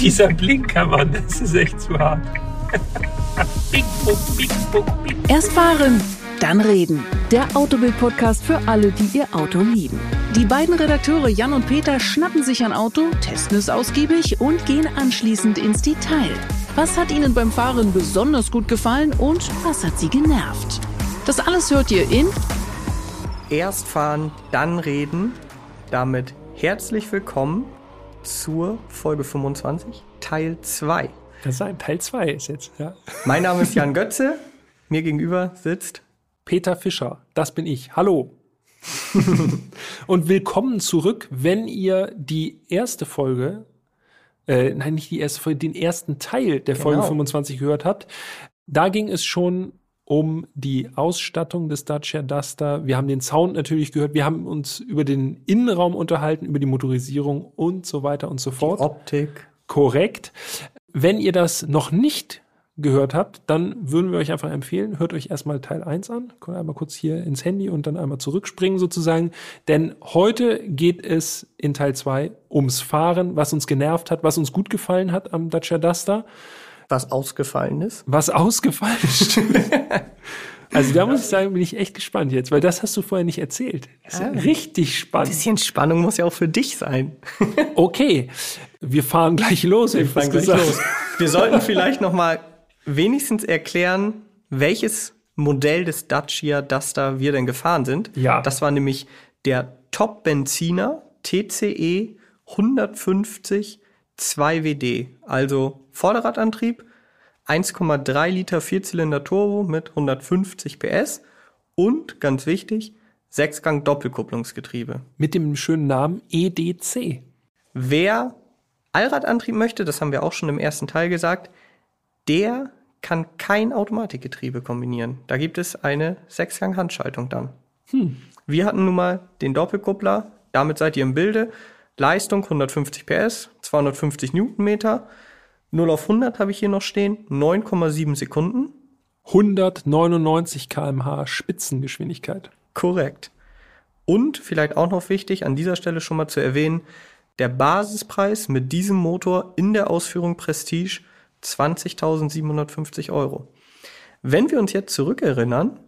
Dieser Blinker, Mann, das ist echt zu hart. bing, bung, bing, bung, bing. Erst fahren, dann reden. Der Autobild-Podcast für alle, die ihr Auto lieben. Die beiden Redakteure Jan und Peter schnappen sich ein Auto, testen es ausgiebig und gehen anschließend ins Detail. Was hat ihnen beim Fahren besonders gut gefallen und was hat sie genervt? Das alles hört ihr in Erst fahren, dann reden. Damit herzlich willkommen zur Folge 25, Teil 2. Das ist ein Teil 2 ist jetzt, ja. Mein Name ist Jan Götze. Mir gegenüber sitzt Peter Fischer, das bin ich. Hallo. und willkommen zurück, wenn ihr die erste Folge, äh, nein, nicht die erste Folge, den ersten Teil der Folge Genau. 25 gehört habt. Da ging es schon um die Ausstattung des Dacia Duster. Wir haben den Sound natürlich gehört. Wir haben uns über den Innenraum unterhalten, über die Motorisierung und so weiter und so fort. Optik. Korrekt. Wenn ihr das noch nicht gehört habt, dann würden wir euch einfach empfehlen, hört euch erstmal Teil 1 an. Könnt einmal kurz hier ins Handy und dann einmal zurückspringen sozusagen. Denn heute geht es in Teil 2 ums Fahren, was uns genervt hat, was uns gut gefallen hat am Dacia Duster, Was ausgefallen ist. was ausgefallen ist. Also da muss ich sagen, bin ich echt gespannt jetzt, weil das hast du vorher nicht erzählt. Das ist ja Ja. richtig spannend. Bisschen Spannung muss ja auch für dich sein. Okay, wir fahren gleich los. hätte ich fast gesagt. Wir sollten vielleicht noch mal wenigstens erklären, welches Modell des Dacia Duster wir denn gefahren sind. Ja. Das war nämlich der Top-Benziner TCE 150 2WD, also Vorderradantrieb, 1,3 Liter Vierzylinder Turbo mit 150 PS und ganz wichtig, Sechsgang Doppelkupplungsgetriebe. Mit dem schönen Namen EDC. Wer Allradantrieb möchte, das haben wir auch schon im ersten Teil gesagt, der kann kein Automatikgetriebe kombinieren. Da gibt es eine Sechsgang-Handschaltung dann. Wir hatten nun mal den Doppelkuppler, damit seid ihr im Bilde. Leistung 150 PS, 250 Newtonmeter. 0 auf 100 habe ich hier noch stehen, 9,7 Sekunden. 199 km/h Spitzengeschwindigkeit. Korrekt. Und vielleicht auch noch wichtig, an dieser Stelle schon mal zu erwähnen, der Basispreis mit diesem Motor in der Ausführung Prestige 20.750 Euro. Wenn wir uns jetzt zurückerinnern,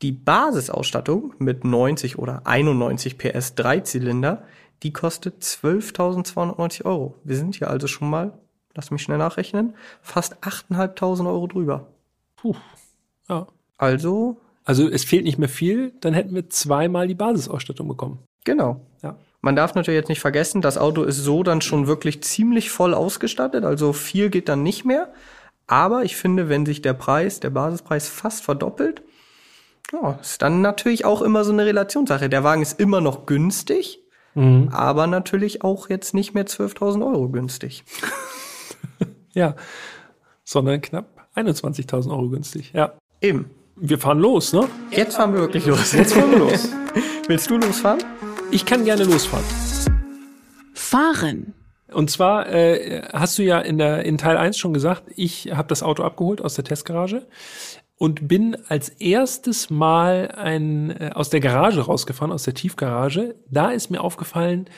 die Basisausstattung mit 90 oder 91 PS Dreizylinder, die kostet 12.290 Euro. Wir sind hier also schon mal, lass mich schnell nachrechnen, fast 8.500 Euro drüber. Puh. Ja. Also, Also es fehlt nicht mehr viel, dann hätten wir zweimal die Basisausstattung bekommen. genau. Ja. Man darf natürlich jetzt nicht vergessen, das Auto ist so dann schon wirklich ziemlich voll ausgestattet, also viel geht dann nicht mehr. Aber ich finde, wenn sich der Preis, der Basispreis fast verdoppelt, ja, ist dann natürlich auch immer so eine Relationssache. Der Wagen ist immer noch günstig, aber natürlich auch jetzt nicht mehr 12.000 Euro günstig. Ja. Sondern knapp 21.000 Euro günstig. Ja. Eben. Wir fahren los, ne? Jetzt fahren wir wirklich los. Jetzt fahren wir los. Willst du losfahren? Ich kann gerne losfahren. Fahren. Und zwar äh, hast du ja in, der, in Teil 1 schon gesagt, ich habe das Auto abgeholt aus der Testgarage und bin als erstes Mal ein, äh, aus der Garage rausgefahren, aus der Tiefgarage. Da ist mir aufgefallen,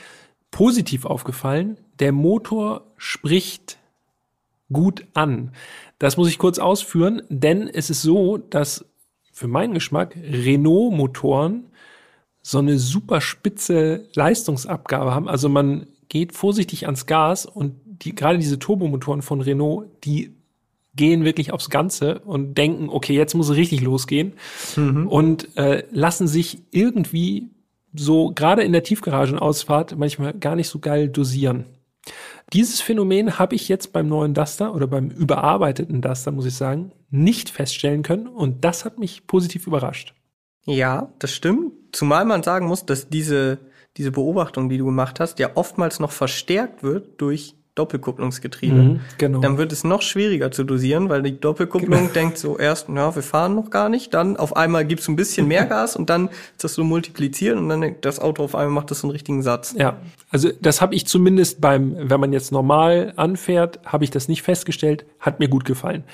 positiv aufgefallen, der Motor spricht gut an. Das muss ich kurz ausführen, denn es ist so, dass für meinen Geschmack Renault-Motoren so eine super spitze Leistungsabgabe haben. Also man geht vorsichtig ans Gas und die, gerade diese Turbomotoren von Renault, die gehen wirklich aufs Ganze und denken, okay, jetzt muss es richtig losgehen und äh, lassen sich irgendwie so gerade in der Tiefgaragenausfahrt manchmal gar nicht so geil dosieren. Dieses Phänomen habe ich jetzt beim neuen Duster oder beim überarbeiteten Duster, muss ich sagen, nicht feststellen können und das hat mich positiv überrascht. Ja, das stimmt. Zumal man sagen muss, dass diese, diese Beobachtung, die du gemacht hast, ja oftmals noch verstärkt wird durch Doppelkupplungsgetriebe. Mhm, genau. Dann wird es noch schwieriger zu dosieren, weil die Doppelkupplung denkt so erst, ja, wir fahren noch gar nicht, dann auf einmal gibt's ein bisschen mehr Gas und dann ist das so multipliziert und dann das Auto auf einmal macht das so einen richtigen Satz. Ja, also das habe ich zumindest beim, wenn man jetzt normal anfährt, habe ich das nicht festgestellt, hat mir gut gefallen.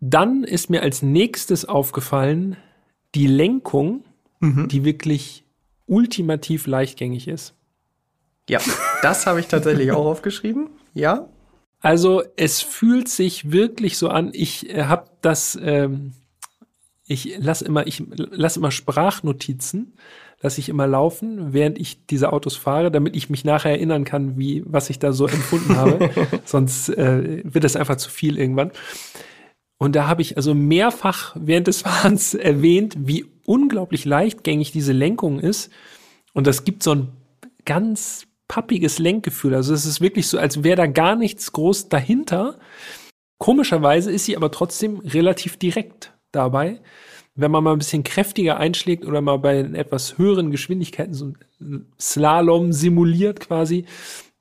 Dann ist mir als nächstes aufgefallen, die Lenkung, die wirklich ultimativ leichtgängig ist. Ja, das habe ich tatsächlich auch aufgeschrieben. Ja, Also es fühlt sich wirklich so an. Ich äh, habe das, ähm, ich lasse immer, ich lasse immer Sprachnotizen, lasse ich immer laufen, während ich diese Autos fahre, damit ich mich nachher erinnern kann, wie was ich da so empfunden habe. Sonst äh, wird das einfach zu viel irgendwann. Und da habe ich also mehrfach während des Fahrens erwähnt, wie unglaublich leichtgängig diese Lenkung ist. Und das gibt so ein ganz pappiges Lenkgefühl. Also es ist wirklich so, als wäre da gar nichts groß dahinter. Komischerweise ist sie aber trotzdem relativ direkt dabei. Wenn man mal ein bisschen kräftiger einschlägt oder mal bei etwas höheren Geschwindigkeiten so Slalom simuliert quasi,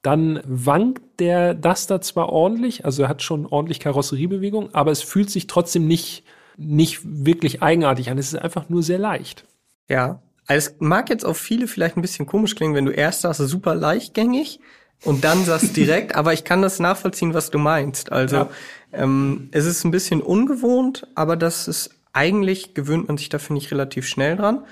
dann wankt der Duster zwar ordentlich, also er hat schon ordentlich Karosseriebewegung, aber es fühlt sich trotzdem nicht, nicht wirklich eigenartig an. Es ist einfach nur sehr leicht. Ja. Also es mag jetzt auf viele vielleicht ein bisschen komisch klingen, wenn du erst sagst, super leichtgängig und dann sagst direkt, aber ich kann das nachvollziehen, was du meinst. Also ja. ähm, es ist ein bisschen ungewohnt, aber das ist eigentlich gewöhnt man sich da, finde ich, relativ schnell dran.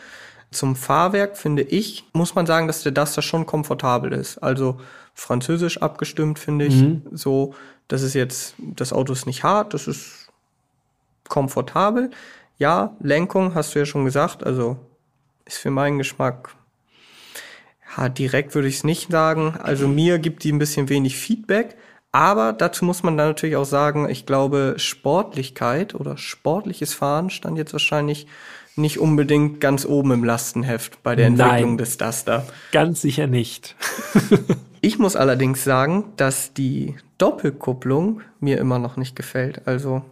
Zum Fahrwerk finde ich, muss man sagen, dass der Duster schon komfortabel ist. Also französisch abgestimmt, finde ich. Mhm. So, das ist jetzt, das Auto ist nicht hart, das ist komfortabel. Ja, Lenkung hast du ja schon gesagt, also ist für meinen Geschmack ja, direkt würde ich es nicht sagen. Also mir gibt die ein bisschen wenig Feedback. Aber dazu muss man dann natürlich auch sagen, ich glaube, Sportlichkeit oder sportliches Fahren stand jetzt wahrscheinlich nicht unbedingt ganz oben im Lastenheft bei der Entwicklung Nein, des Duster. Ganz sicher nicht. Ich muss allerdings sagen, dass die Doppelkupplung mir immer noch nicht gefällt. Also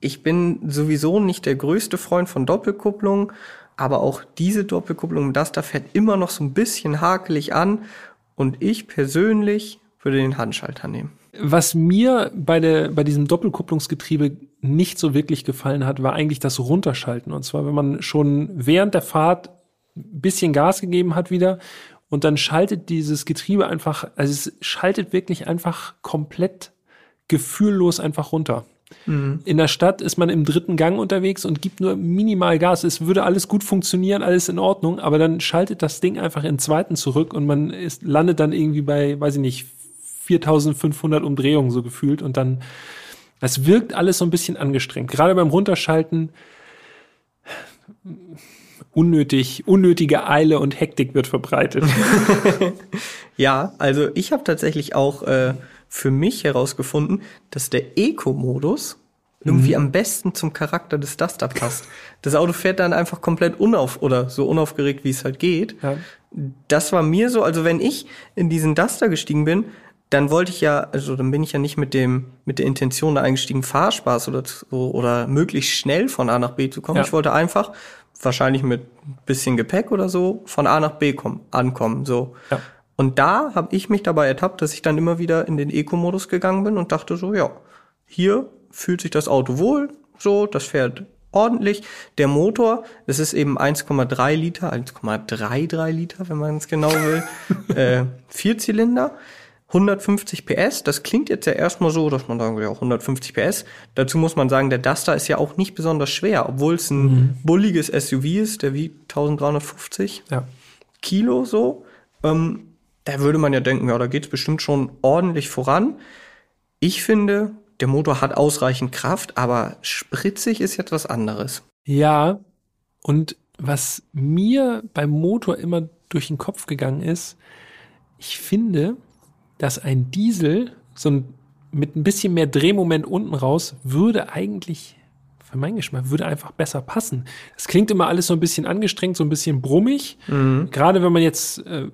ich bin sowieso nicht der größte Freund von Doppelkupplung, aber auch diese Doppelkupplung im Duster fährt immer noch so ein bisschen hakelig an und ich persönlich würde den Handschalter nehmen. Was mir bei, der, bei diesem Doppelkupplungsgetriebe nicht so wirklich gefallen hat, war eigentlich das Runterschalten. Und zwar, wenn man schon während der Fahrt ein bisschen Gas gegeben hat wieder und dann schaltet dieses Getriebe einfach, also es schaltet wirklich einfach komplett gefühllos einfach runter. Mhm. In der Stadt ist man im dritten Gang unterwegs und gibt nur minimal Gas. Es würde alles gut funktionieren, alles in Ordnung, aber dann schaltet das Ding einfach in zweiten zurück und man ist, landet dann irgendwie bei, weiß ich nicht, 4500 Umdrehungen so gefühlt und dann, es wirkt alles so ein bisschen angestrengt. Gerade beim Runterschalten unnötig, unnötige Eile und Hektik wird verbreitet. ja, also ich habe tatsächlich auch äh, für mich herausgefunden, dass der Eco-Modus irgendwie mhm. am besten zum Charakter des Duster passt. Das Auto fährt dann einfach komplett unauf oder so unaufgeregt, wie es halt geht. Ja. Das war mir so, also wenn ich in diesen Duster gestiegen bin, dann wollte ich ja, also dann bin ich ja nicht mit dem, mit der Intention da eingestiegen, Fahrspaß oder, oder möglichst schnell von A nach B zu kommen. Ja. Ich wollte einfach wahrscheinlich mit bisschen Gepäck oder so von A nach B kommen, ankommen, so. Ja. Und da habe ich mich dabei ertappt, dass ich dann immer wieder in den Eco-Modus gegangen bin und dachte so, ja, hier fühlt sich das Auto wohl, so, das fährt ordentlich. Der Motor, das ist eben 1,3 Liter, 1,33 Liter, wenn man es genau will, äh, Vierzylinder. 150 PS, das klingt jetzt ja erstmal so, dass man sagen will, ja, 150 PS. Dazu muss man sagen, der Duster ist ja auch nicht besonders schwer, obwohl es ein mhm. bulliges SUV ist, der wiegt 1350 ja. Kilo so. Ähm, da würde man ja denken, ja, da geht's bestimmt schon ordentlich voran. Ich finde, der Motor hat ausreichend Kraft, aber spritzig ist jetzt was anderes. Ja, und was mir beim Motor immer durch den Kopf gegangen ist, ich finde, dass ein Diesel so ein, mit ein bisschen mehr Drehmoment unten raus würde eigentlich für meinen Geschmack würde einfach besser passen. Es klingt immer alles so ein bisschen angestrengt, so ein bisschen brummig. Mhm. Gerade wenn man jetzt äh,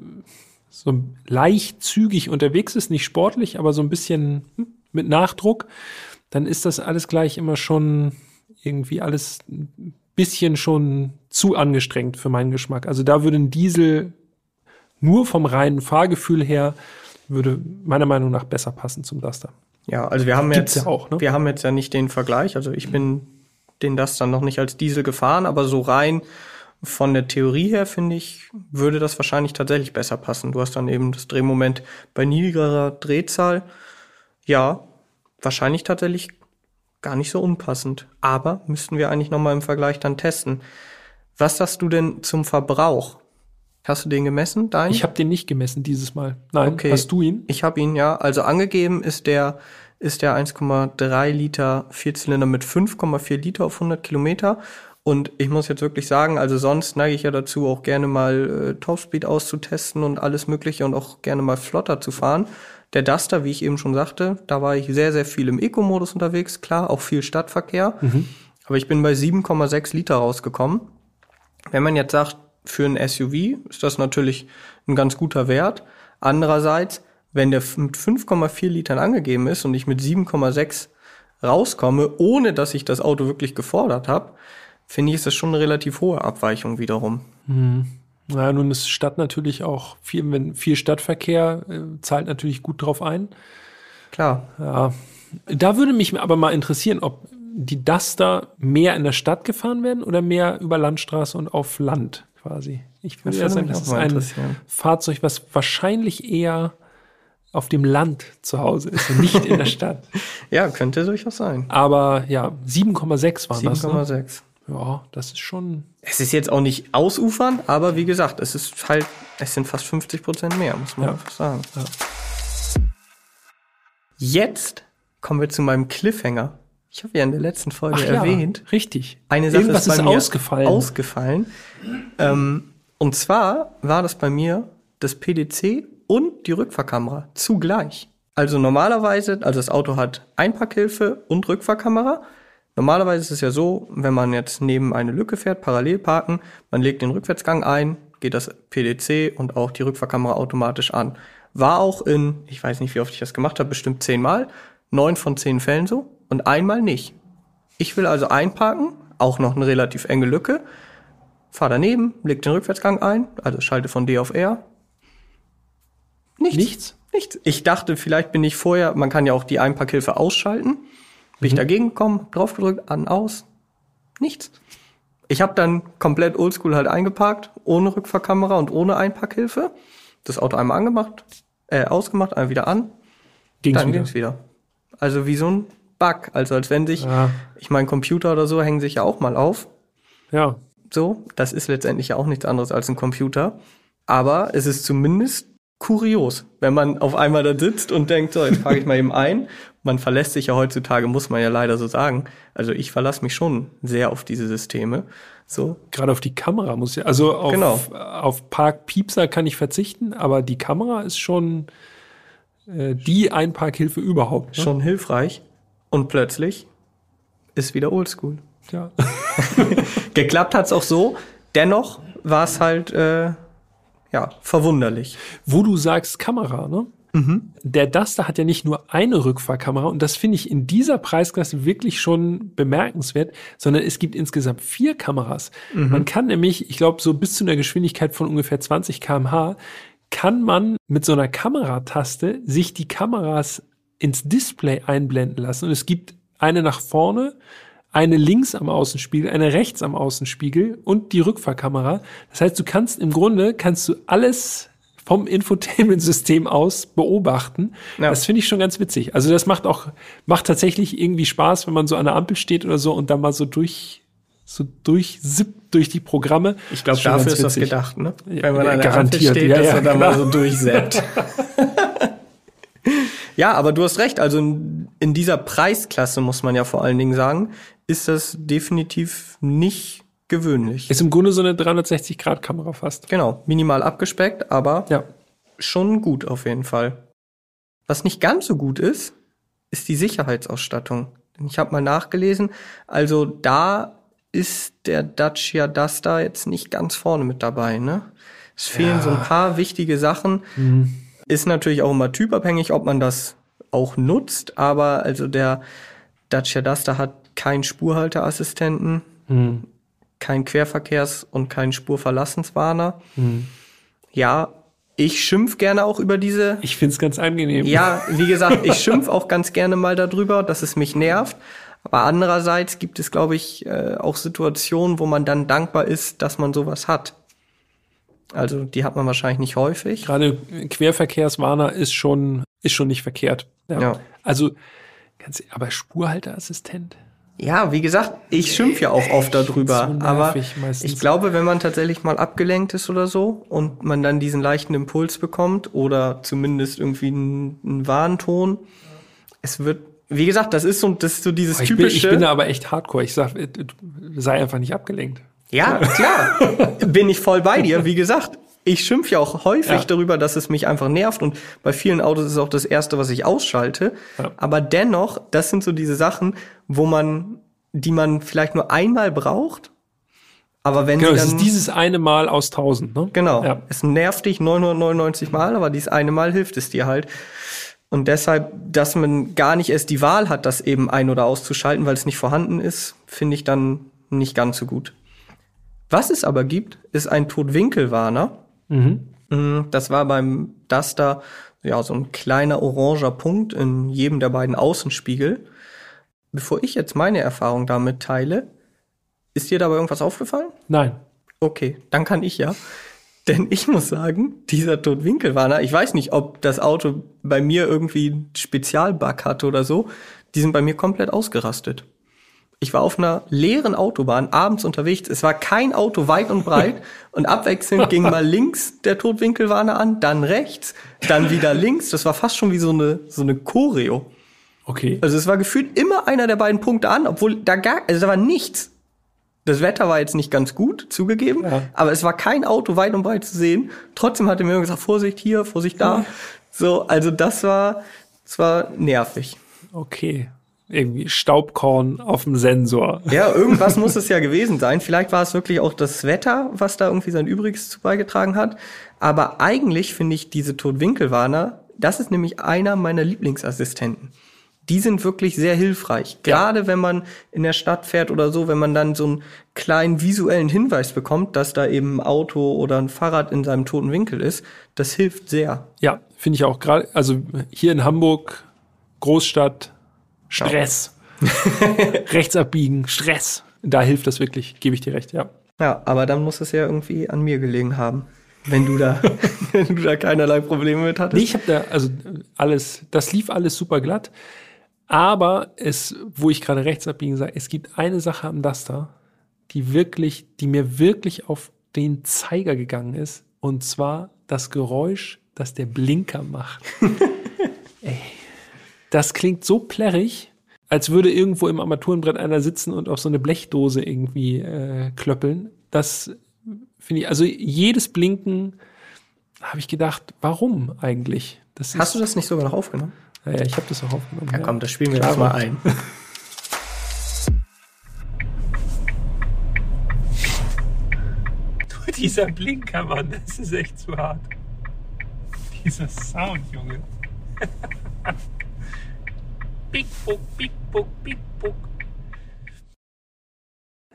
so leicht zügig unterwegs ist, nicht sportlich, aber so ein bisschen hm, mit Nachdruck, dann ist das alles gleich immer schon irgendwie alles ein bisschen schon zu angestrengt für meinen Geschmack. Also da würde ein Diesel nur vom reinen Fahrgefühl her würde meiner Meinung nach besser passen zum Duster. Ja, also wir haben Gibt's jetzt ja auch, ne? wir haben jetzt ja nicht den Vergleich. Also ich bin den Duster noch nicht als Diesel gefahren, aber so rein von der Theorie her finde ich, würde das wahrscheinlich tatsächlich besser passen. Du hast dann eben das Drehmoment bei niedrigerer Drehzahl. Ja, wahrscheinlich tatsächlich gar nicht so unpassend. Aber müssten wir eigentlich nochmal im Vergleich dann testen. Was sagst du denn zum Verbrauch? Hast du den gemessen, dein? Ich habe den nicht gemessen dieses Mal. Nein, okay. hast du ihn? Ich habe ihn, ja. Also angegeben ist der ist der 1,3 Liter Vierzylinder mit 5,4 Liter auf 100 Kilometer. Und ich muss jetzt wirklich sagen, also sonst neige ich ja dazu, auch gerne mal äh, Topspeed auszutesten und alles Mögliche und auch gerne mal flotter zu fahren. Der Duster, wie ich eben schon sagte, da war ich sehr, sehr viel im Eco-Modus unterwegs, klar, auch viel Stadtverkehr. Mhm. Aber ich bin bei 7,6 Liter rausgekommen. Wenn man jetzt sagt, für ein SUV ist das natürlich ein ganz guter Wert. Andererseits, wenn der mit 5,4 Litern angegeben ist und ich mit 7,6 rauskomme, ohne dass ich das Auto wirklich gefordert habe, finde ich, ist das schon eine relativ hohe Abweichung wiederum. Mhm. Naja, nun ist Stadt natürlich auch viel, wenn viel Stadtverkehr äh, zahlt natürlich gut drauf ein. Klar. Ja. Da würde mich aber mal interessieren, ob die Duster mehr in der Stadt gefahren werden oder mehr über Landstraße und auf Land quasi. Ich würde eher sagen, das ist ein Fahrzeug, was wahrscheinlich eher auf dem Land zu Hause ist und nicht in der Stadt. ja, könnte durchaus sein. Aber ja, 7,6 waren 7, das. 7,6. Ne? Ja, das ist schon. Es ist jetzt auch nicht ausufernd, aber wie gesagt, es ist halt, es sind fast 50 Prozent mehr, muss man ja. einfach sagen. Ja. Jetzt kommen wir zu meinem Cliffhanger. Ich habe ja in der letzten Folge Ach erwähnt. Ja, richtig. Eine Sache Irgendwas ist, ist ausgefallen. Ausgefallen. Ähm, und zwar war das bei mir das PDC und die Rückfahrkamera zugleich. Also normalerweise, also das Auto hat Einparkhilfe und Rückfahrkamera. Normalerweise ist es ja so, wenn man jetzt neben eine Lücke fährt, parallel parken, man legt den Rückwärtsgang ein, geht das PDC und auch die Rückfahrkamera automatisch an. War auch in, ich weiß nicht, wie oft ich das gemacht habe, bestimmt zehnmal, neun von zehn Fällen so und einmal nicht. Ich will also einparken, auch noch eine relativ enge Lücke, fahr daneben, leg den Rückwärtsgang ein, also schalte von D auf R. Nichts. Nichts? Nichts. Ich dachte, vielleicht bin ich vorher, man kann ja auch die Einparkhilfe ausschalten. Bin ich mhm. dagegen gekommen, draufgedrückt, an, aus. Nichts. Ich habe dann komplett oldschool halt eingeparkt, ohne Rückfahrkamera und ohne Einparkhilfe. Das Auto einmal angemacht, äh, ausgemacht, einmal wieder an. Ging's dann wieder. ging's wieder. Also wie so ein Bug. Also als wenn sich, ja. ich mein Computer oder so hängen sich ja auch mal auf. Ja. So, das ist letztendlich ja auch nichts anderes als ein Computer. Aber es ist zumindest kurios, wenn man auf einmal da sitzt und denkt, so, jetzt frage ich mal eben ein. Man verlässt sich ja heutzutage, muss man ja leider so sagen. Also ich verlasse mich schon sehr auf diese Systeme. So. Gerade auf die Kamera muss ich, also auf, genau. auf Parkpiepser kann ich verzichten, aber die Kamera ist schon äh, die Einparkhilfe überhaupt. Ne? Schon hilfreich. Und plötzlich ist wieder Oldschool. Ja. Geklappt hat's auch so. Dennoch war es halt äh, ja verwunderlich. Wo du sagst Kamera, ne? Mhm. Der Duster hat ja nicht nur eine Rückfahrkamera und das finde ich in dieser Preisklasse wirklich schon bemerkenswert, sondern es gibt insgesamt vier Kameras. Mhm. Man kann nämlich, ich glaube, so bis zu einer Geschwindigkeit von ungefähr 20 kmh kann man mit so einer Kamerataste sich die Kameras ins Display einblenden lassen. Und es gibt eine nach vorne, eine links am Außenspiegel, eine rechts am Außenspiegel und die Rückfahrkamera. Das heißt, du kannst im Grunde, kannst du alles vom Infotainment-System aus beobachten. Ja. Das finde ich schon ganz witzig. Also das macht auch, macht tatsächlich irgendwie Spaß, wenn man so an der Ampel steht oder so und da mal so durch, so durchsippt durch die Programme. Ich glaube, dafür ist das gedacht, ne? Wenn man an der Garantiert. Ampel steht, ja, dass ja, man da mal so durchseppt. Ja, aber du hast recht. Also in, in dieser Preisklasse muss man ja vor allen Dingen sagen, ist das definitiv nicht gewöhnlich. Ist im Grunde so eine 360-Grad-Kamera fast. Genau, minimal abgespeckt, aber ja. schon gut auf jeden Fall. Was nicht ganz so gut ist, ist die Sicherheitsausstattung. Ich habe mal nachgelesen, also da ist der Dacia Duster jetzt nicht ganz vorne mit dabei, ne? Es fehlen ja. so ein paar wichtige Sachen. Mhm. Ist natürlich auch immer typabhängig, ob man das auch nutzt, aber also der Dacia Duster hat keinen Spurhalteassistenten, mhm. Keinen Querverkehrs- und keinen Spurverlassenswarner. Mhm. Ja, ich schimpf gerne auch über diese. Ich find's ganz angenehm. Ja, wie gesagt, ich schimpf auch ganz gerne mal darüber, dass es mich nervt. Aber andererseits gibt es, glaube ich, äh, auch Situationen, wo man dann dankbar ist, dass man sowas hat. Also die hat man wahrscheinlich nicht häufig. Gerade Querverkehrswarner ist schon, ist schon nicht verkehrt. Ja. ja. Also, aber Spurhalteassistent? Ja, wie gesagt, ich schimpf ja auch oft darüber. So aber meistens. ich glaube, wenn man tatsächlich mal abgelenkt ist oder so und man dann diesen leichten Impuls bekommt oder zumindest irgendwie einen, einen Warnton, es wird, wie gesagt, das ist so, das ist so dieses Ich bin, ich typische. bin da aber echt hardcore. Ich sag, äh, sei einfach nicht abgelenkt. Ja, klar. Bin ich voll bei dir. Wie gesagt, ich schimpfe ja auch häufig Ja. darüber, dass es mich einfach nervt. Und bei vielen Autos ist es auch das Erste, was ich ausschalte. Ja. Aber dennoch, das sind so diese Sachen, wo man, die man vielleicht nur einmal braucht. Aber wenn Genau, sie es dann, ist dieses eine Mal aus tausend, ne? genau, Ja. es nervt dich 999 Mal, aber dieses eine Mal hilft es dir halt. Und deshalb, dass man gar nicht erst die Wahl hat, das eben ein- oder auszuschalten, weil es nicht vorhanden ist, finde ich dann nicht ganz so gut. Was es aber gibt, ist ein Totwinkelwarner. Mm, Das war beim Duster ja so ein kleiner oranger Punkt in jedem der beiden Außenspiegel. Bevor ich jetzt meine Erfahrung damit teile, ist dir dabei irgendwas aufgefallen? Nein. Okay, dann kann ich ja. Denn ich muss sagen, dieser Totwinkelwarner, ich weiß nicht, ob das Auto bei mir irgendwie einen Spezialbug hatte oder so, die sind bei mir komplett ausgerastet. Ich war auf einer leeren Autobahn abends unterwegs. Es war kein Auto weit und breit und abwechselnd ging mal links der Totwinkelwarner an, dann rechts, dann wieder links. Das war fast schon wie so eine, so eine Choreo. Okay. Also es war gefühlt immer einer der beiden Punkte an, obwohl da gar, also da war nichts. Das Wetter war jetzt nicht ganz gut, zugegeben, Ja. aber es war kein Auto weit und breit zu sehen. Trotzdem hat er mir gesagt, Vorsicht hier, Vorsicht da. So, also das war, das war nervig. Okay. Irgendwie Staubkorn auf dem Sensor. Ja, irgendwas muss es ja gewesen sein. Vielleicht war es wirklich auch das Wetter, was da irgendwie sein Übriges zu beigetragen hat. Aber eigentlich finde ich diese Totwinkelwarner, das ist nämlich einer meiner Lieblingsassistenten. Die sind wirklich sehr hilfreich. Gerade wenn man in der Stadt fährt oder so, wenn man dann so einen kleinen visuellen Hinweis bekommt, dass da eben ein Auto oder ein Fahrrad in seinem toten Winkel ist, das hilft sehr. Ja, finde ich auch gerade. Also hier in Hamburg, Großstadt, Stress. Rechts abbiegen, Stress. Da hilft das wirklich, gebe ich dir recht, ja. Ja, aber dann muss es ja irgendwie an mir gelegen haben. Wenn du da, wenn du da keinerlei Probleme mit hattest. Nee, ich habe da, also alles, das lief alles super glatt. Aber es, wo ich gerade rechts abbiegen sage, es gibt eine Sache am Duster, die wirklich, die mir wirklich auf den Zeiger gegangen ist. Und zwar das Geräusch, das der Blinker macht. Ey, das klingt so plärrig, als würde irgendwo im Armaturenbrett einer sitzen und auf so eine Blechdose irgendwie äh, klöppeln. Das finde ich, also jedes Blinken habe ich gedacht, warum eigentlich? Das Hast du das nicht sogar noch aufgenommen? Ja, ja ich habe das auch aufgenommen. Ja, komm, das spielen wir Klar, jetzt mal aber- ein. Dieser Blinker, Mann, das ist echt zu hart. Dieser Sound, Junge. Book, Big Book.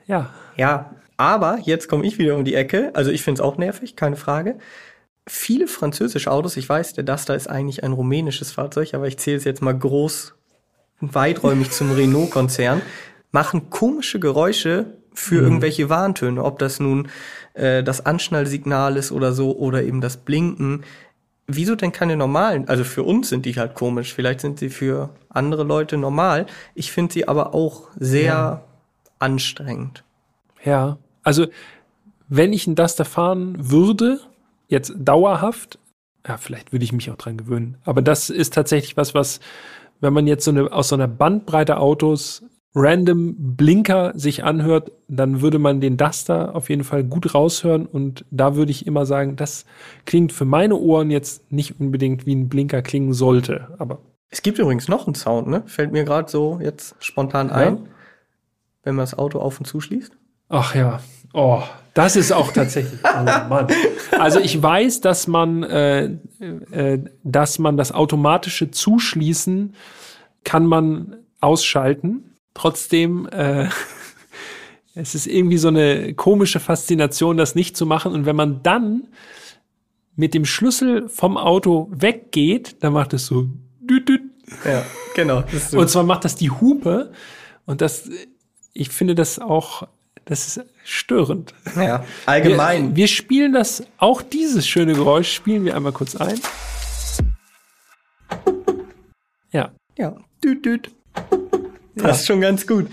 Ja, Ja, aber jetzt komme ich wieder um die Ecke. Also ich finde es auch nervig, keine Frage. Viele französische Autos, ich weiß, der Duster ist eigentlich ein rumänisches Fahrzeug, aber ich zähle es jetzt mal groß, weiträumig zum Renault-Konzern, machen komische Geräusche für irgendwelche Warntöne, ob das nun äh, das Anschnallsignal ist oder so oder eben das Blinken. Wieso denn keine normalen? Also für uns sind die halt komisch. Vielleicht sind sie für andere Leute normal. Ich finde sie aber auch sehr anstrengend. ja. Also, wenn ich einen Duster fahren würde, jetzt dauerhaft, ja, vielleicht würde ich mich auch dran gewöhnen. Aber das ist tatsächlich was, was, wenn man jetzt so eine, aus so einer Bandbreite Autos random Blinker sich anhört, dann würde man den Duster auf jeden Fall gut raushören und da würde ich immer sagen, das klingt für meine Ohren jetzt nicht unbedingt wie ein Blinker klingen sollte, aber Es gibt übrigens noch einen Sound, ne? Fällt mir gerade so jetzt spontan ein, wenn man das Auto auf und zuschließt. Ach ja, oh, das ist auch tatsächlich. Oh Mann. Also ich weiß, dass man, äh, äh, dass man das automatische Zuschließen kann man ausschalten. Trotzdem, äh, es ist irgendwie so eine komische Faszination, das nicht zu machen. Und wenn man dann mit dem Schlüssel vom Auto weggeht, dann macht es so. düt, düt. Ja, genau. So. Und zwar macht das die Hupe. Und das, ich finde das auch, das ist störend. ja, allgemein. Wir, wir spielen das, auch dieses schöne Geräusch spielen wir einmal kurz ein. Ja. ja, düt, düt. Das ist schon ganz gut.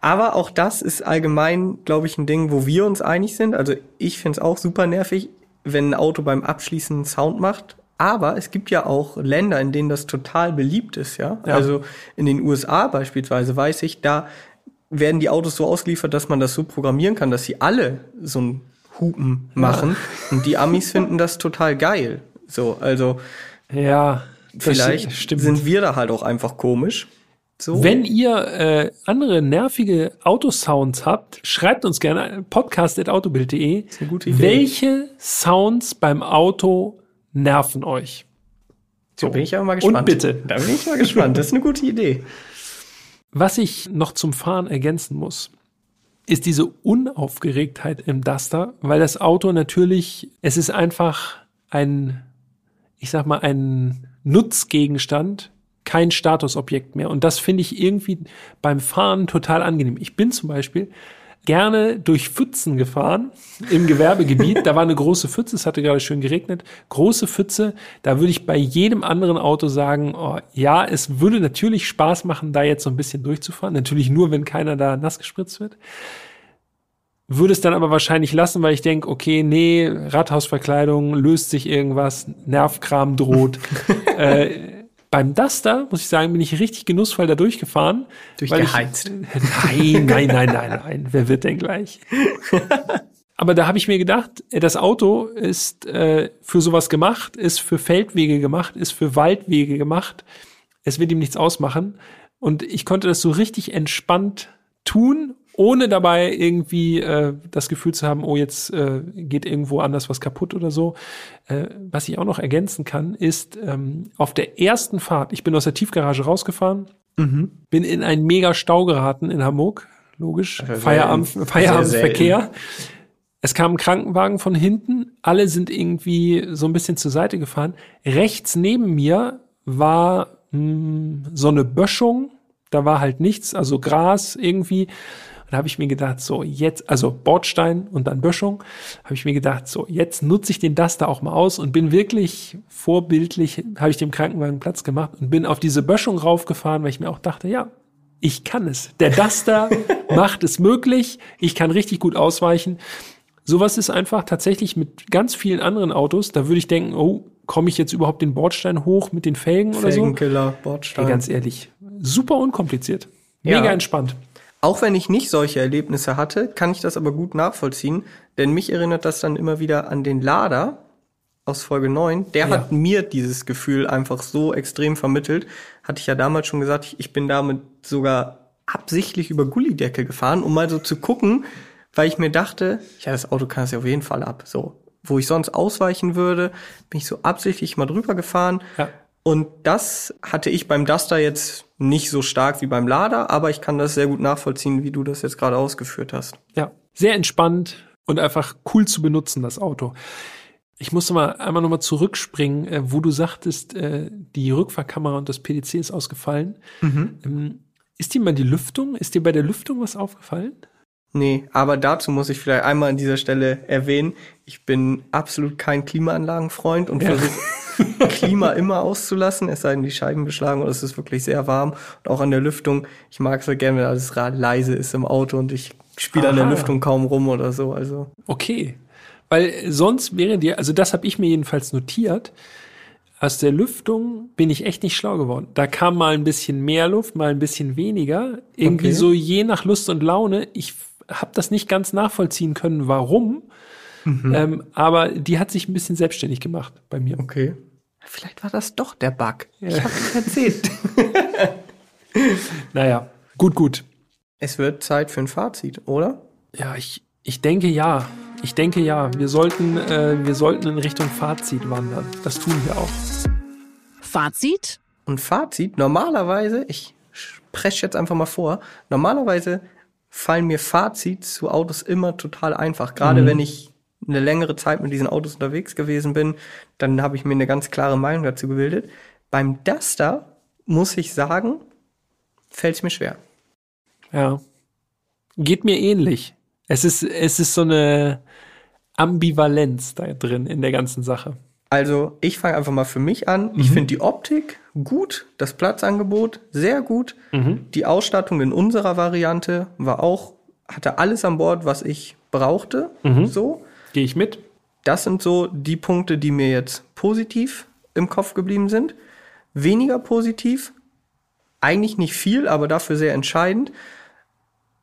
Aber auch das ist allgemein, glaube ich, ein Ding, wo wir uns einig sind. Also ich finde es auch super nervig, wenn ein Auto beim Abschließen einen Sound macht. Aber es gibt ja auch Länder, in denen das total beliebt ist, ja. Ja. Also in den USA beispielsweise weiß ich, da werden die Autos so ausgeliefert, dass man das so programmieren kann, dass sie alle so ein Hupen machen. Und die Amis finden das total geil. So, also Ja, vielleicht sind wir da halt auch einfach komisch. So. Wenn ihr äh, andere nervige Autosounds habt, schreibt uns gerne podcast.autobild.de. eine gute Idee. Welche Sounds beim Auto nerven euch? da bin ich aber mal Und gespannt. bitte. Da bin ich mal gespannt. Das ist eine gute Idee. Was ich noch zum Fahren ergänzen muss, ist diese Unaufgeregtheit im Duster, weil das Auto natürlich, es ist einfach ein, ich sag mal, ein Nutzgegenstand, kein Statusobjekt mehr. Und das finde ich irgendwie beim Fahren total angenehm. Ich bin zum Beispiel gerne durch Pfützen gefahren im Gewerbegebiet. Da war eine große Pfütze, es hatte gerade schön geregnet. Große Pfütze, da würde ich bei jedem anderen Auto sagen, oh, ja, es würde natürlich Spaß machen, da jetzt so ein bisschen durchzufahren. Natürlich nur, wenn keiner da nass gespritzt wird. Würde es dann aber wahrscheinlich lassen, weil ich denke, okay, nee, Rathausverkleidung, löst sich irgendwas, Nervkram droht. äh, beim Duster, muss ich sagen, bin ich richtig genussvoll da durchgefahren. weil ich- Durchgeheizt. Nein, nein, nein, nein, nein. Wer wird denn gleich? Aber da habe ich mir gedacht, äh, das Auto ist äh, für sowas gemacht, ist für Feldwege gemacht, ist für Waldwege gemacht. Es wird ihm nichts ausmachen. Und ich konnte das so richtig entspannt tun, ohne dabei irgendwie äh, das Gefühl zu haben, oh, jetzt äh, geht irgendwo anders was kaputt oder so. Äh, was ich auch noch ergänzen kann, ist ähm, auf der ersten Fahrt, ich bin aus der Tiefgarage rausgefahren, bin in einen mega Stau geraten in Hamburg, logisch, Also Feierabend, Feierabendverkehr. Es kam ein Krankenwagen von hinten, alle sind irgendwie so ein bisschen zur Seite gefahren. Rechts neben mir war mh, so eine Böschung, da war halt nichts, also Gras irgendwie. Und da habe ich mir gedacht, so jetzt, also Bordstein und dann Böschung, habe ich mir gedacht, so jetzt nutze ich den Duster auch mal aus und bin wirklich vorbildlich, habe ich dem Krankenwagen Platz gemacht und bin auf diese Böschung raufgefahren, weil ich mir auch dachte, ja, ich kann es. Der Duster macht es möglich. Ich kann richtig gut ausweichen. Sowas ist einfach tatsächlich mit ganz vielen anderen Autos. Da würde ich denken, oh, komme ich jetzt überhaupt den Bordstein hoch mit den Felgen oder so? Felgenkiller, Bordstein. ganz ehrlich, super unkompliziert. Mega Ja. entspannt. Auch wenn ich nicht solche Erlebnisse hatte, kann ich das aber gut nachvollziehen, denn mich erinnert das dann immer wieder an den Lader aus Folge 9. Der Ja. hat mir dieses Gefühl einfach so extrem vermittelt. Hatte ich ja damals schon gesagt, ich bin damit sogar absichtlich über Gullideckel gefahren, um mal so zu gucken, weil ich mir dachte, ja, das Auto kann es ja auf jeden Fall ab. So, wo ich sonst ausweichen würde, bin ich so absichtlich mal drüber gefahren. Ja. Und das hatte ich beim Duster jetzt nicht so stark wie beim Lader, aber ich kann das sehr gut nachvollziehen, wie du das jetzt gerade ausgeführt hast. Ja, sehr entspannt und einfach cool zu benutzen, das Auto. Ich musste mal einmal nochmal zurückspringen, äh, wo du sagtest, äh, die Rückfahrkamera und das PDC ist ausgefallen. Ähm, ist dir mal die Lüftung, ist dir bei der Lüftung was aufgefallen? Nee, aber dazu muss ich vielleicht einmal an dieser Stelle erwähnen, ich bin absolut kein Klimaanlagenfreund und Ja. versuche Klima immer auszulassen, es sei denn, die Scheiben beschlagen oder es ist wirklich sehr warm. Und auch an der Lüftung, ich mag es halt gerne, wenn alles leise ist im Auto und ich spiele an der. Lüftung kaum rum oder so. Also Okay. Weil sonst wäre dir, also das habe ich mir jedenfalls notiert, aus der Lüftung bin ich echt nicht schlau geworden. Da kam mal ein bisschen mehr Luft, mal ein bisschen weniger. Irgendwie Okay. so je nach Lust und Laune. Ich habe das nicht ganz nachvollziehen können, warum. Ähm, aber die hat sich ein bisschen selbstständig gemacht bei mir. okay. Vielleicht war das doch der Bug. Ja. Ich habe erzählt. Naja, gut, gut. es wird Zeit für ein Fazit, oder? Ja, ich, ich denke ja. Ich denke ja. Wir sollten, äh, wir sollten in Richtung Fazit wandern. Das tun wir auch. Fazit? Und Fazit, normalerweise, ich spreche jetzt einfach mal vor, normalerweise fallen mir Fazits zu Autos immer total einfach. Gerade wenn ich eine längere Zeit mit diesen Autos unterwegs gewesen bin, dann habe ich mir eine ganz klare Meinung dazu gebildet. Beim Duster muss ich sagen, fällt es mir schwer. Ja. Geht mir ähnlich. Es ist, es ist so eine Ambivalenz da drin in der ganzen Sache. Also ich fange einfach mal für mich an. Ich finde die Optik gut, das Platzangebot sehr gut. Die Ausstattung in unserer Variante war auch, hatte alles an Bord, was ich brauchte. So. Gehe ich mit? Das sind so die Punkte, die mir jetzt positiv im Kopf geblieben sind. Weniger positiv, eigentlich nicht viel, aber dafür sehr entscheidend.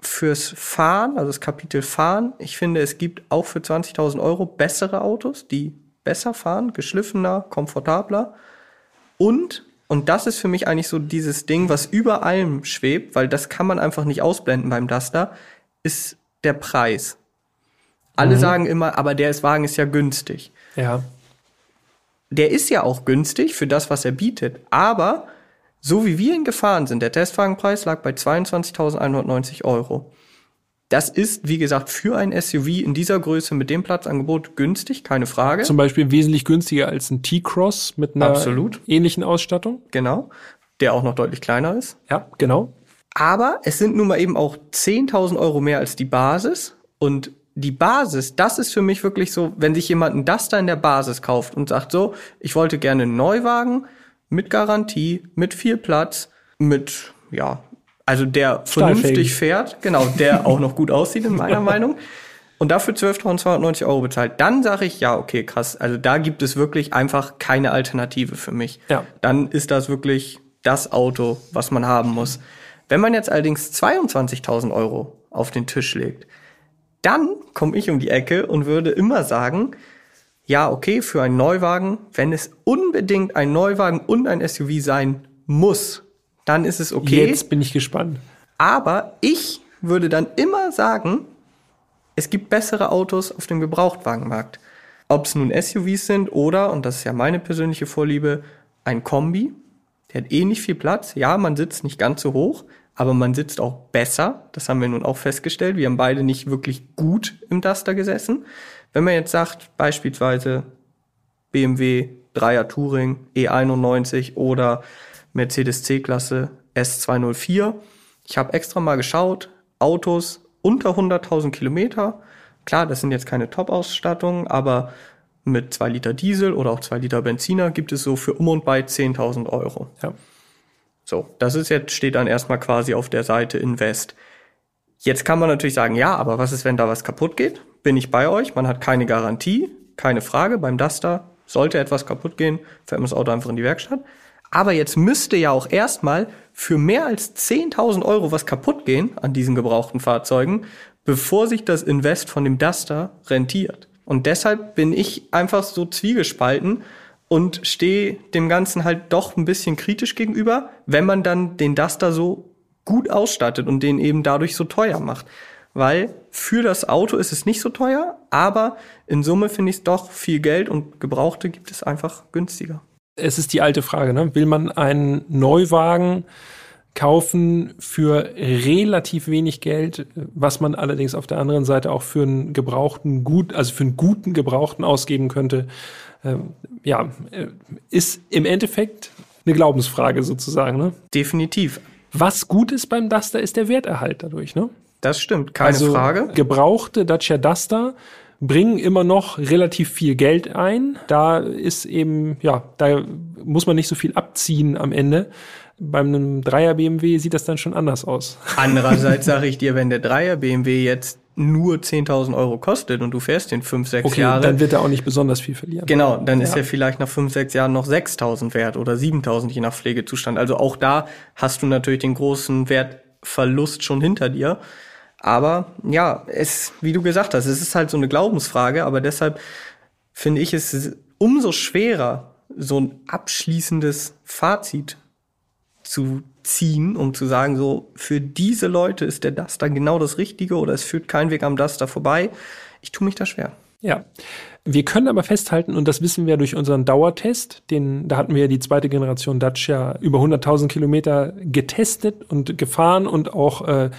Fürs Fahren, also das Kapitel Fahren, ich finde, es gibt auch für 20.000 Euro bessere Autos, die besser fahren, geschliffener, komfortabler. Und, und das ist für mich eigentlich so dieses Ding, was über allem schwebt, weil das kann man einfach nicht ausblenden beim Duster, ist der Preis. Alle mhm. sagen immer, aber der Wagen ist ja günstig. Ja. Der ist ja auch günstig für das, was er bietet, aber so wie wir ihn gefahren sind, der Testwagenpreis lag bei 22.190 Euro. Das ist, wie gesagt, für ein SUV in dieser Größe mit dem Platzangebot günstig, keine Frage. Zum Beispiel wesentlich günstiger als ein T-Cross mit einer Absolut. ähnlichen Ausstattung. Genau. Der auch noch deutlich kleiner ist. Ja, genau. Aber es sind nun mal eben auch 10.000 Euro mehr als die Basis. Und die Basis, das ist für mich wirklich so, wenn sich jemand ein Duster in der Basis kauft und sagt so, ich wollte gerne einen Neuwagen, mit Garantie, mit viel Platz, mit, ja, also der vernünftig fährt, genau, der auch noch gut aussieht in meiner Meinung. Und dafür 12.290 Euro bezahlt. Dann sage ich, ja, okay, krass. Also da gibt es wirklich einfach keine Alternative für mich. Ja. Dann ist das wirklich das Auto, was man haben muss. Wenn man jetzt allerdings 22.000 Euro auf den Tisch legt, dann komme ich um die Ecke und würde immer sagen, ja, okay, für einen Neuwagen, wenn es unbedingt ein Neuwagen und ein SUV sein muss, dann ist es okay. Jetzt bin ich gespannt. Aber ich würde dann immer sagen, es gibt bessere Autos auf dem Gebrauchtwagenmarkt. Ob es nun SUVs sind oder, und das ist ja meine persönliche Vorliebe, ein Kombi. Der hat eh nicht viel Platz. Ja, man sitzt nicht ganz so hoch, aber man sitzt auch besser. Das haben wir nun auch festgestellt. Wir haben beide nicht wirklich gut im Duster gesessen. Wenn man jetzt sagt, beispielsweise BMW 3er Touring E91 oder Mercedes C-Klasse S204, ich habe extra mal geschaut, Autos unter 100.000 Kilometer. Klar, das sind jetzt keine Top-Ausstattungen, aber mit 2 Liter Diesel oder auch 2 Liter Benziner gibt es so für um und bei 10.000 Euro. Ja. So, das ist jetzt, steht dann erstmal quasi auf der Seite Invest. Jetzt kann man natürlich sagen, ja, aber was ist, wenn da was kaputt geht? bin ich bei euch. Man hat keine Garantie, keine Frage. Beim Duster sollte etwas kaputt gehen, fährt man das Auto einfach in die Werkstatt. Aber jetzt müsste ja auch erstmal für mehr als 10.000 Euro was kaputt gehen an diesen gebrauchten Fahrzeugen, bevor sich das Invest von dem Duster rentiert. Und deshalb bin ich einfach so zwiegespalten und stehe dem Ganzen halt doch ein bisschen kritisch gegenüber, wenn man dann den Duster so gut ausstattet und den eben dadurch so teuer macht weil für das Auto ist es nicht so teuer, aber in Summe finde ich es doch viel Geld und Gebrauchte gibt es einfach günstiger. Es ist die alte Frage, ne? will man einen Neuwagen kaufen für relativ wenig Geld, was man allerdings auf der anderen Seite auch für einen gebrauchten gut, also für einen guten gebrauchten ausgeben könnte. Ähm, ja, äh, ist im Endeffekt eine Glaubensfrage sozusagen. Ne? Definitiv. Was gut ist beim Duster, ist der Werterhalt dadurch. Ne? Das stimmt, keine also, Frage. Gebrauchte Dacia Duster bringen immer noch relativ viel Geld ein. Da ist eben, ja, da muss man nicht so viel abziehen am Ende. Beim Dreier BMW sieht das dann schon anders aus. Andererseits sage ich dir, wenn der Dreier BMW jetzt nur 10.000 Euro kostet und du fährst den 5, 6 okay, Jahre. dann wird er auch nicht besonders viel verlieren. Genau, dann ja. ist er vielleicht nach 5, 6 Jahren noch 6.000 wert oder 7.000 je nach Pflegezustand. Also auch da hast du natürlich den großen Wertverlust schon hinter dir. Aber ja, es, wie du gesagt hast, es ist halt so eine Glaubensfrage, aber deshalb finde ich es umso schwerer, so ein abschließendes Fazit zu ziehen, um zu sagen, so, für diese Leute ist der Duster genau das Richtige oder es führt kein Weg am Duster vorbei. Ich tue mich da schwer. Ja. Wir können aber festhalten, und das wissen wir durch unseren Dauertest, den, da hatten wir die zweite Generation Dacia über 100.000 Kilometer getestet und gefahren und auch äh,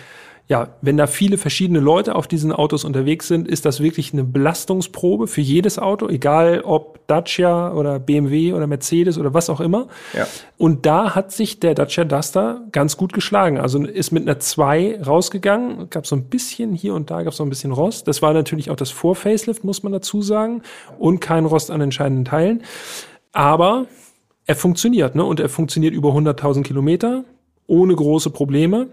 ja, wenn da viele verschiedene Leute auf diesen Autos unterwegs sind, ist das wirklich eine Belastungsprobe für jedes Auto, egal ob Dacia oder BMW oder Mercedes oder was auch immer. Ja. Und da hat sich der Dacia Duster ganz gut geschlagen. Also ist mit einer 2 rausgegangen, gab so ein bisschen hier und da gab es so ein bisschen Rost. Das war natürlich auch das Vor-Facelift, muss man dazu sagen, und kein Rost an entscheidenden Teilen. Aber er funktioniert, ne? Und er funktioniert über 100.000 Kilometer ohne große Probleme.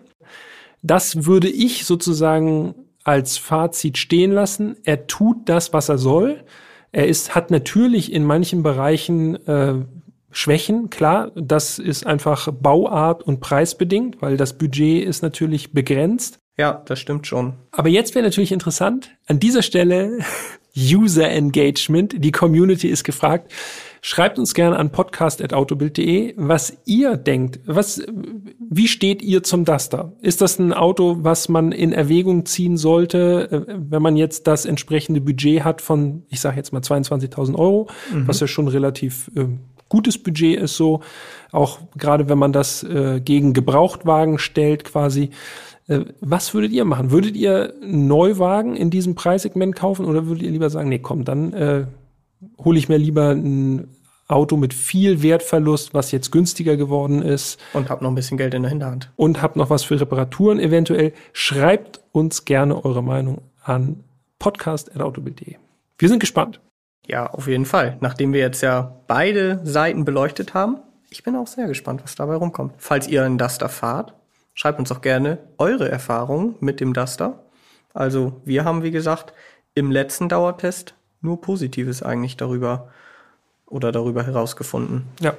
Das würde ich sozusagen als Fazit stehen lassen. Er tut das, was er soll. Er ist, hat natürlich in manchen Bereichen äh, Schwächen, klar, das ist einfach Bauart und preisbedingt, weil das Budget ist natürlich begrenzt. Ja, das stimmt schon. Aber jetzt wäre natürlich interessant, an dieser Stelle User Engagement, die Community ist gefragt. Schreibt uns gerne an podcast.autobild.de, was ihr denkt. Was, wie steht ihr zum Duster? Ist das ein Auto, was man in Erwägung ziehen sollte, äh, wenn man jetzt das entsprechende Budget hat von, ich sage jetzt mal 22.000 Euro, mhm. was ja schon relativ äh, gutes Budget ist so, auch gerade wenn man das äh, gegen Gebrauchtwagen stellt quasi. Äh, was würdet ihr machen? Würdet ihr Neuwagen in diesem Preissegment kaufen oder würdet ihr lieber sagen, nee, komm, dann äh, hole ich mir lieber ein Auto mit viel Wertverlust, was jetzt günstiger geworden ist. Und hab noch ein bisschen Geld in der Hinterhand. Und hab noch was für Reparaturen eventuell. Schreibt uns gerne eure Meinung an podcast.autobild.de. Wir sind gespannt. Ja, auf jeden Fall. Nachdem wir jetzt ja beide Seiten beleuchtet haben, ich bin auch sehr gespannt, was dabei rumkommt. Falls ihr einen Duster fahrt, schreibt uns auch gerne eure Erfahrungen mit dem Duster. Also wir haben, wie gesagt, im letzten Dauertest nur Positives eigentlich darüber oder darüber herausgefunden. Ja,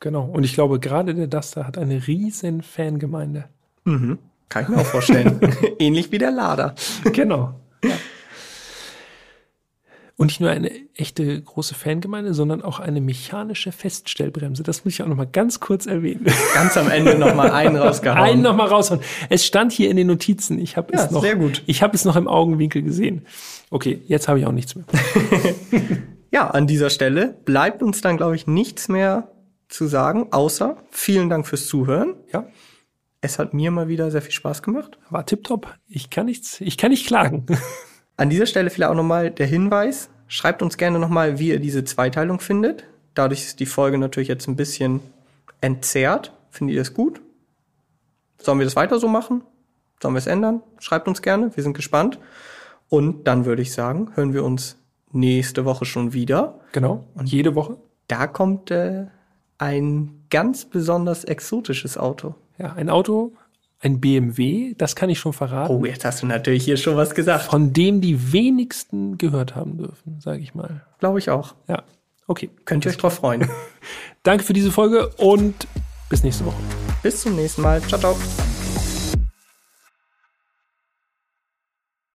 genau. Und ich glaube, gerade der Duster hat eine riesen Fangemeinde. Mhm. Kann ich mir auch vorstellen. Ähnlich wie der Lader. Genau. Ja. Und nicht nur eine echte große Fangemeinde, sondern auch eine mechanische Feststellbremse. Das muss ich auch noch mal ganz kurz erwähnen. Ganz am Ende noch mal einen rausgehauen. Einen noch mal raushauen. Es stand hier in den Notizen. Ich habe ja, es noch. Sehr gut. Ich habe es noch im Augenwinkel gesehen. Okay, jetzt habe ich auch nichts mehr. ja, an dieser Stelle bleibt uns dann, glaube ich, nichts mehr zu sagen, außer vielen Dank fürs Zuhören. Ja. Es hat mir mal wieder sehr viel Spaß gemacht. War tipptopp. Ich kann nichts, ich kann nicht klagen. An dieser Stelle vielleicht auch nochmal der Hinweis. Schreibt uns gerne nochmal, wie ihr diese Zweiteilung findet. Dadurch ist die Folge natürlich jetzt ein bisschen entzerrt. Findet ihr es gut? Sollen wir das weiter so machen? Sollen wir es ändern? Schreibt uns gerne. Wir sind gespannt. Und dann würde ich sagen, hören wir uns nächste Woche schon wieder. Genau. Und jede Woche. Da kommt äh, ein ganz besonders exotisches Auto. Ja, ein Auto, ein BMW, das kann ich schon verraten. Oh, jetzt hast du natürlich hier schon was gesagt. Von dem die wenigsten gehört haben dürfen, sage ich mal. Glaube ich auch. Ja. Okay. Könnt ihr euch drauf freuen. Danke für diese Folge und bis nächste Woche. Bis zum nächsten Mal. Ciao, ciao.